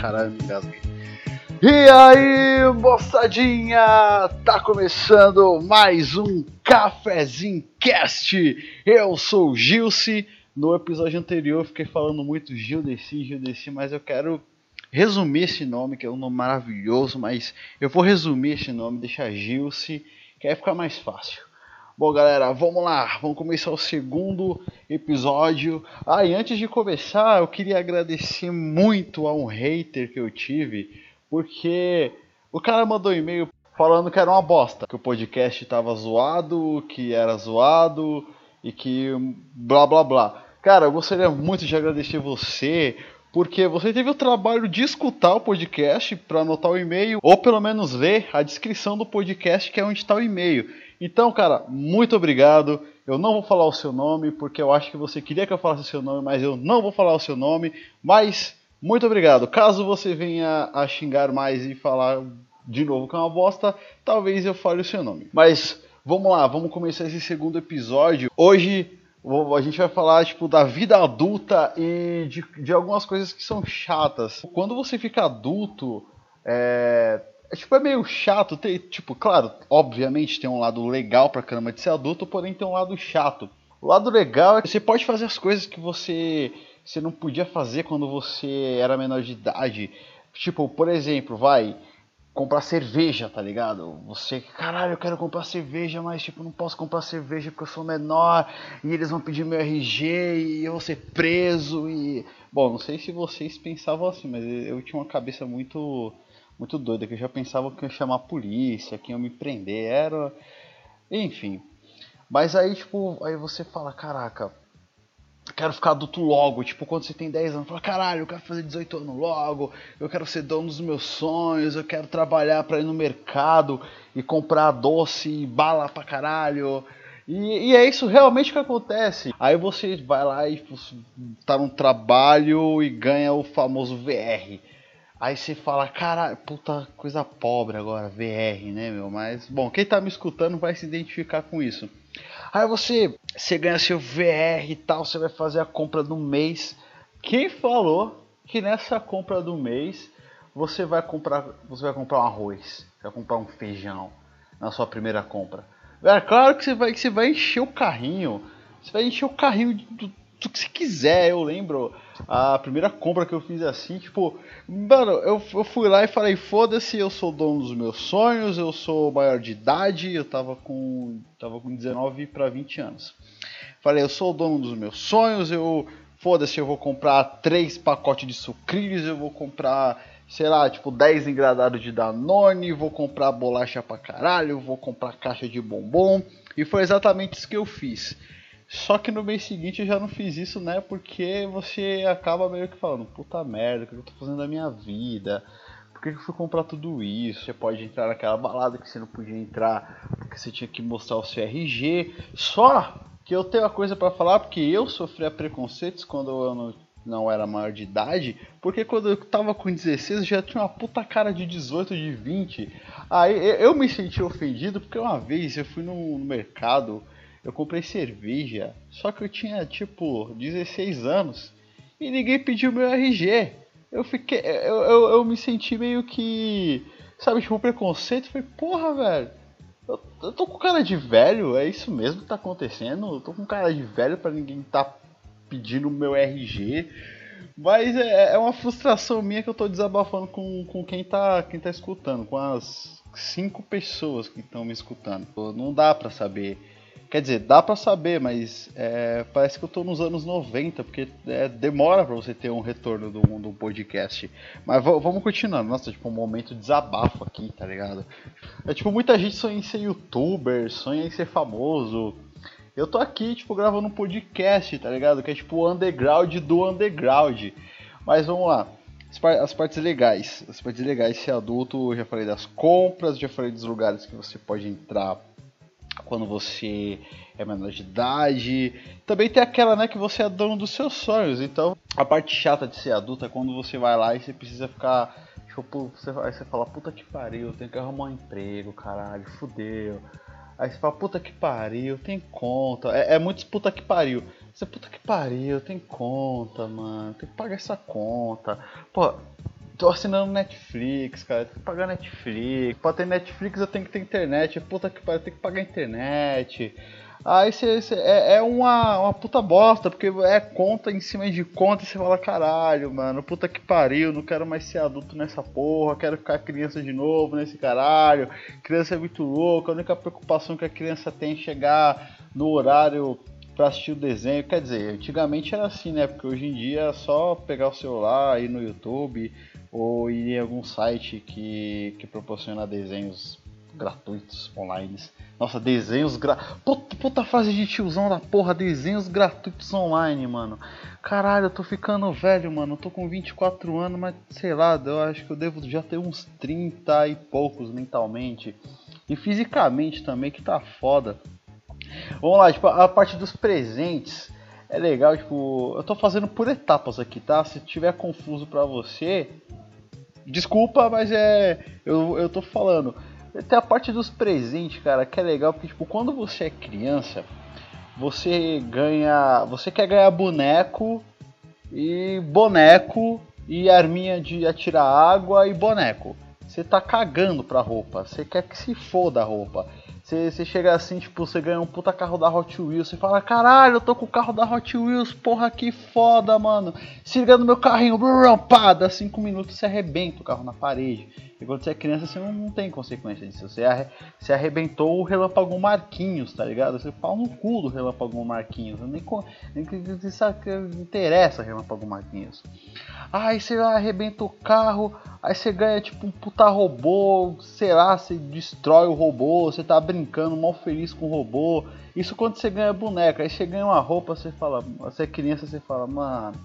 Caralho, me engasguei. E aí, moçadinha! Tá começando mais um Cafezinho Cast. Eu sou o Gilce. No episódio anterior eu fiquei falando muito Gildeci, Gildeci, mas eu quero resumir esse nome, que é um nome maravilhoso, mas eu vou resumir esse nome, deixar Gilce, que aí fica mais fácil. Bom, galera, vamos lá, vamos começar o segundo episódio. Ah, e antes de começar, eu queria agradecer muito a um hater que eu tive, porque o cara mandou um e-mail falando que era uma bosta, que o podcast tava zoado, que era zoado e que blá blá blá. Cara, eu gostaria muito de agradecer você porque você teve o trabalho de escutar o podcast para anotar o e-mail, ou pelo menos ler a descrição do podcast, que é onde está o e-mail. Então, cara, muito obrigado. Eu não vou falar o seu nome, porque eu acho que você queria que eu falasse o seu nome, mas eu não vou falar o seu nome. Mas, muito obrigado. Caso você venha a xingar mais e falar de novo que é uma bosta, talvez eu fale o seu nome. Mas, vamos lá, vamos começar esse segundo episódio. Hoje a gente vai falar tipo da vida adulta e de, de algumas coisas que são chatas. Quando você fica adulto, é, é, tipo, é meio chato. Tipo, claro, obviamente tem um lado legal pra caramba de ser adulto, porém tem um lado chato. O lado legal é que você pode fazer as coisas que você, você não podia fazer quando você era menor de idade. Tipo, por exemplo, vai comprar cerveja, tá ligado? Você, caralho, eu quero comprar cerveja, mas tipo, não posso comprar cerveja porque eu sou menor e eles vão pedir meu RG e eu vou ser preso e bom, não sei se vocês pensavam assim, mas eu tinha uma cabeça muito muito doida, que eu já pensava que ia chamar a polícia, que ia me prender, era. Enfim. Mas aí, tipo, aí você fala, caraca, quero ficar adulto logo. Tipo, quando você tem 10 anos, fala, caralho, eu quero fazer 18 anos logo, eu quero ser dono dos meus sonhos, eu quero trabalhar para ir no mercado e comprar doce e bala pra caralho. E, e, é isso realmente que acontece. Aí você vai lá e tá num trabalho e ganha o famoso VR. Aí você fala, cara, puta coisa pobre agora, VR, né, meu? Mas, bom, quem tá me escutando vai se identificar com isso. Aí você, você ganha seu VR e tal, você vai fazer a compra do mês. Quem falou que nessa compra do mês você vai comprar, você vai comprar um arroz, vai comprar um feijão na sua primeira compra? É claro que você vai, que você vai encher o carrinho, você vai encher o carrinho do, do que você quiser. Eu lembro a primeira compra que eu fiz assim, tipo, mano, eu, eu fui lá e falei, foda-se, eu sou dono dos meus sonhos, eu sou maior de idade, eu tava com, tava com 19 para 20 anos. Falei, eu sou o dono dos meus sonhos, eu, foda-se, eu vou comprar três pacotes de sucrilhos, eu vou comprar, sei lá, tipo 10 engradados de Danone, vou comprar bolacha pra caralho, vou comprar caixa de bombom, e foi exatamente isso que eu fiz. Só que no mês seguinte eu já não fiz isso, né? Porque você acaba meio que falando, puta merda, o que eu tô fazendo da minha vida? Por que eu fui comprar tudo isso? Você pode entrar naquela balada que você não podia entrar porque você tinha que mostrar o seu RG. Só que eu tenho uma coisa para falar porque eu sofria preconceitos quando eu não, não era maior de idade. Porque quando eu tava com 16 eu já tinha uma puta cara de 18, de 20. Aí eu me senti ofendido porque uma vez eu fui no mercado eu comprei cerveja, só que eu tinha tipo 16 anos e ninguém pediu meu RG. Eu fiquei. Eu, eu, eu me senti meio que. Sabe, tipo, preconceito. Falei, porra, velho. Eu, eu tô com cara de velho, é isso mesmo que tá acontecendo? Eu tô com cara de velho para ninguém tá pedindo meu RG. Mas é, é, uma frustração minha que eu tô desabafando com, com quem, tá, quem tá escutando, com as cinco pessoas que estão me escutando. Não dá pra saber Quer dizer, dá para saber, mas é, parece que eu tô nos anos 90, porque é, demora para você ter um retorno do, do podcast. Mas vamos continuando. Nossa, tipo, um momento de desabafo aqui, tá ligado? É tipo, muita gente sonha em ser youtuber, sonha em ser famoso. Eu tô aqui, tipo, gravando um podcast, tá ligado? Que é tipo o underground do underground. Mas vamos lá. As, par as partes legais. As partes legais ser adulto, já falei das compras, já falei dos lugares que você pode entrar quando você é menor de idade. Também tem aquela, né, que você é dono dos seus sonhos. Então, a parte chata de ser adulto é quando você vai lá e você precisa ficar. Tipo, você, aí você fala, puta que pariu, eu tenho que arrumar um emprego, caralho, fudeu. Aí você fala, puta que pariu, tem conta. É, é muito puta que pariu. Você, puta que pariu, tem conta, mano. Tem que pagar essa conta. Pô, tô assinando Netflix, cara, tem que pagar Netflix. Pra ter Netflix eu tenho que ter internet. Puta que pariu, tem que pagar internet. Aí cê, é, é uma, uma puta bosta, porque é conta em cima de conta e você fala, caralho, mano, puta que pariu, não quero mais ser adulto nessa porra, quero ficar criança de novo nesse caralho. Criança é muito louca, a única preocupação que a criança tem é chegar no horário pra assistir o desenho. Quer dizer, antigamente era assim, né? Porque hoje em dia é só pegar o celular, ir no YouTube ou ir em algum site que, que proporciona desenhos gratuitos online. Nossa, desenhos gra... Puta, puta frase de tiozão da porra, desenhos gratuitos online, mano. Caralho, eu tô ficando velho, mano. Eu tô com 24 anos, mas sei lá, eu acho que eu devo já ter uns 30 e poucos mentalmente. E fisicamente também, que tá foda. Vamos lá, tipo, a parte dos presentes é legal, tipo, eu tô fazendo por etapas aqui, tá? Se tiver confuso pra você, desculpa, mas é. Eu, eu tô falando. Tem a parte dos presentes, cara, que é legal, porque tipo, quando você é criança, você ganha. Você quer ganhar boneco e boneco e arminha de atirar água e boneco. Você tá cagando pra roupa, você quer que se foda a roupa. Você, chega assim, tipo, você ganha um puta carro da Hot Wheels, você fala, caralho, eu tô com o carro da Hot Wheels, porra, que foda, mano. Se liga no meu carrinho, brum, pá, dá 5 minutos você arrebenta o carro na parede. E quando você é criança, você não, não tem consequência disso. Você, arre, você arrebentou o Relâmpago Marquinhos, tá ligado? Você pau no cu do Relâmpago Marquinhos. Nem, nem, que interessa Relâmpago Marquinhos. Aí você arrebenta o carro, aí você ganha tipo um puta robô, sei lá, você destrói o robô, você tá brincando mal feliz com o robô. Isso quando você ganha boneca, aí você ganha uma roupa, você fala, você é criança, você fala, mano,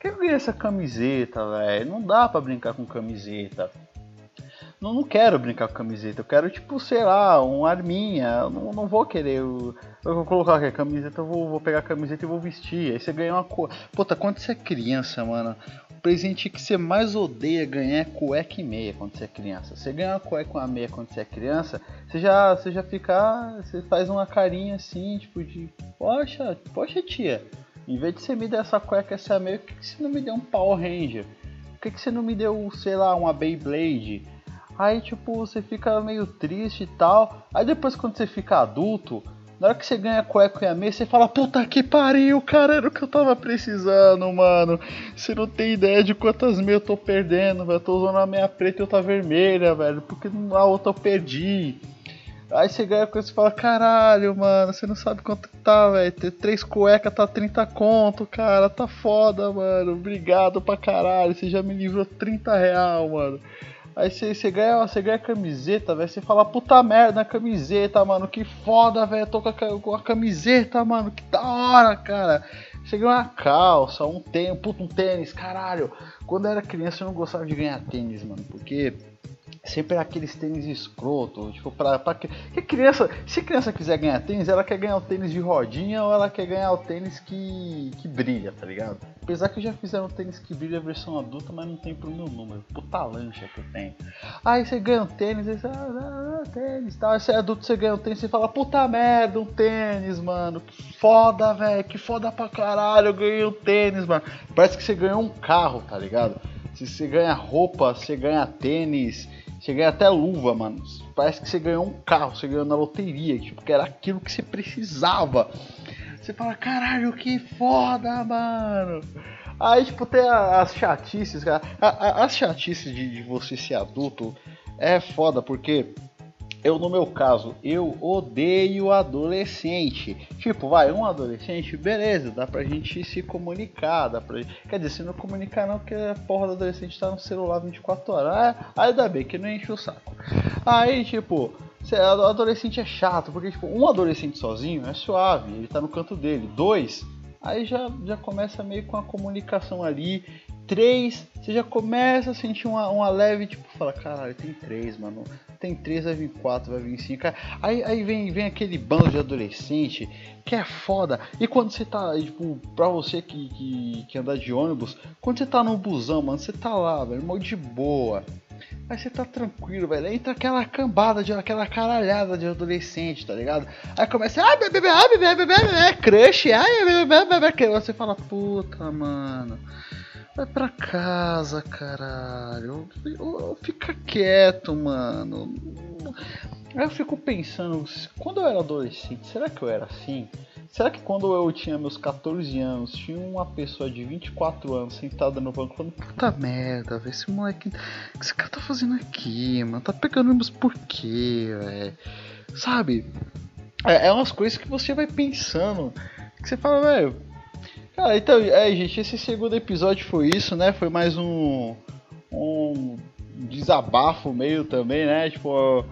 que eu ganhei essa camiseta, velho? Não dá para brincar com camiseta não, não quero brincar com camiseta, eu quero, tipo, sei lá, um arminha. Não, não vou querer. Eu, eu vou colocar aqui a camiseta, eu vou, vou pegar a camiseta e vou vestir. Aí você ganha uma coisa. Puta, quando você é criança, mano, o presente que você mais odeia ganhar é cueca e meia quando você é criança. Você ganha uma cueca e uma meia quando você é criança, você já, você já fica. Você faz uma carinha assim, tipo, de. Poxa, poxa, tia. Em vez de você me dar essa cueca, essa meia, por que, você não me deu um Power Ranger? Por que, que você não me deu, sei lá, uma Beyblade? Aí, tipo, você fica meio triste e tal. Aí depois, quando você fica adulto, na hora que você ganha cueca e a meia, você fala: Puta que pariu, cara, era o que eu tava precisando, mano. Você não tem ideia de quantas meias eu tô perdendo, velho. Eu tô usando a meia preta e outra vermelha, velho. Porque a outra eu perdi. Aí você ganha coisa e fala: Caralho, mano, você não sabe quanto tá, velho. Ter três cuecas tá 30 conto, cara. Tá foda, mano. Obrigado pra caralho. Você já me livrou 30 real, mano. Aí você ganha, você ganha camiseta, velho. Você fala, puta merda, camiseta, mano. Que foda, velho. Tô com a, camiseta, mano. Que da hora, cara. Você ganha uma calça, um tênis, puta, um tênis, caralho. Quando eu era criança eu não gostava de ganhar tênis, mano. Porque sempre aqueles tênis escroto, tipo, pra, pra que, que criança, se criança quiser ganhar tênis, ela quer ganhar o tênis de rodinha ou ela quer ganhar o tênis que, que brilha, tá ligado? Apesar que já fizeram tênis que brilha a versão adulta, mas não tem pro meu número, puta lancha que eu tenho. Aí você ganha um tênis, aí você, ah, ah, ah, tênis, tá? Aí você é adulto, você ganha um tênis, você fala, puta merda, um tênis, mano, que foda, velho, que foda pra caralho, eu ganhei um tênis, mano. Parece que você ganhou um carro, tá ligado? Se você ganha roupa, você ganha tênis, você ganha até luva, mano. Parece que você ganhou um carro, você ganhou na loteria, tipo, que era aquilo que você precisava. Você fala, caralho, que foda, mano. Aí, tipo, tem as chatices, cara. As chatices de, de você ser adulto é foda, porque eu, no meu caso, eu odeio adolescente. Tipo, vai, um adolescente, beleza, dá pra gente se comunicar, dá pra Quer dizer, se não comunicar não, porque a porra do adolescente tá no celular 24 horas. Ah, ainda bem que não enche o saco. Aí, tipo, adolescente é chato, porque, tipo, um adolescente sozinho é suave, ele tá no canto dele. Dois, aí já, já começa meio com a comunicação ali. Três, você já começa a sentir uma, uma leve, tipo, fala, caralho, tem três, mano tem 3, vai vir 4, vai vir 5. Aí, aí vem, vem aquele bando de adolescente que é foda. E quando você tá, tipo, pra você que, que, que anda de ônibus, quando você tá no busão, mano, você tá lá, velho, mal de boa. Aí você tá tranquilo, velho. Aí entra aquela cambada, de, aquela caralhada de adolescente, tá ligado? Aí começa, ai, bebê, bebê, bebê, bebê, bebê, crush, ai, bebê, bebê, bebê. Você fala, puta, mano. Vai pra casa, caralho. Fica quieto, mano. Eu fico pensando, quando eu era adolescente, será que eu era assim? Será que quando eu tinha meus 14 anos, tinha uma pessoa de 24 anos sentada no banco falando, puta merda, velho, esse moleque. O que esse cara tá fazendo aqui, mano? Tá pegando meus porquê, velho? Sabe? É, é umas coisas que você vai pensando. Que você fala, velho. Cara, então, é, gente, esse segundo episódio foi isso, né? Foi mais um. Um desabafo meio também, né? Tipo,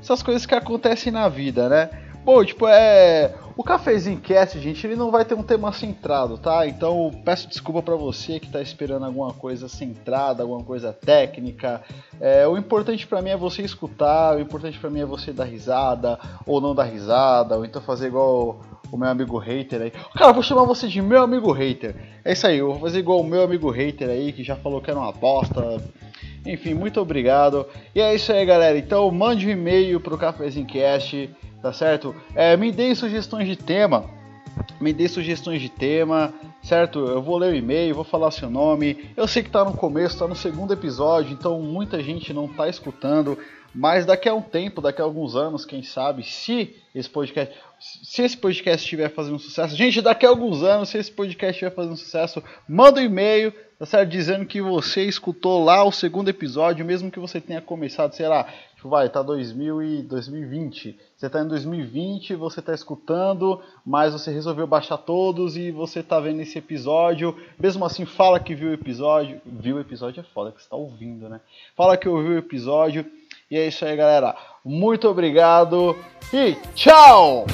essas coisas que acontecem na vida, né? Bom, tipo, é. O Cafezinho Cast, gente, ele não vai ter um tema centrado, tá? Então peço desculpa para você que tá esperando alguma coisa centrada, alguma coisa técnica. É, o importante para mim é você escutar, o importante para mim é você dar risada, ou não dar risada, ou então fazer igual o meu amigo hater aí. Cara, vou chamar você de meu amigo hater. É isso aí, eu vou fazer igual o meu amigo hater aí, que já falou que era uma bosta. Enfim, muito obrigado. E é isso aí, galera. Então mande um e-mail pro Cafezinho Cast tá certo? É, me deem sugestões de tema, me dê sugestões de tema, certo? Eu vou ler o e-mail, vou falar seu nome. Eu sei que tá no começo, tá no segundo episódio, então muita gente não tá escutando, mas daqui a um tempo, daqui a alguns anos, quem sabe, se esse podcast, se esse podcast estiver fazendo sucesso, gente, daqui a alguns anos, se esse podcast estiver fazendo sucesso, manda um e-mail, tá certo? Dizendo que você escutou lá o segundo episódio, mesmo que você tenha começado, sei lá, tipo, vai, tá 2000 e 2020. Você tá em 2020, você tá escutando, mas você resolveu baixar todos e você tá vendo esse episódio. Mesmo assim, fala que viu o episódio. Viu o episódio é foda, que você tá ouvindo, né? Fala que ouviu o episódio. E é isso aí, galera. Muito obrigado e tchau!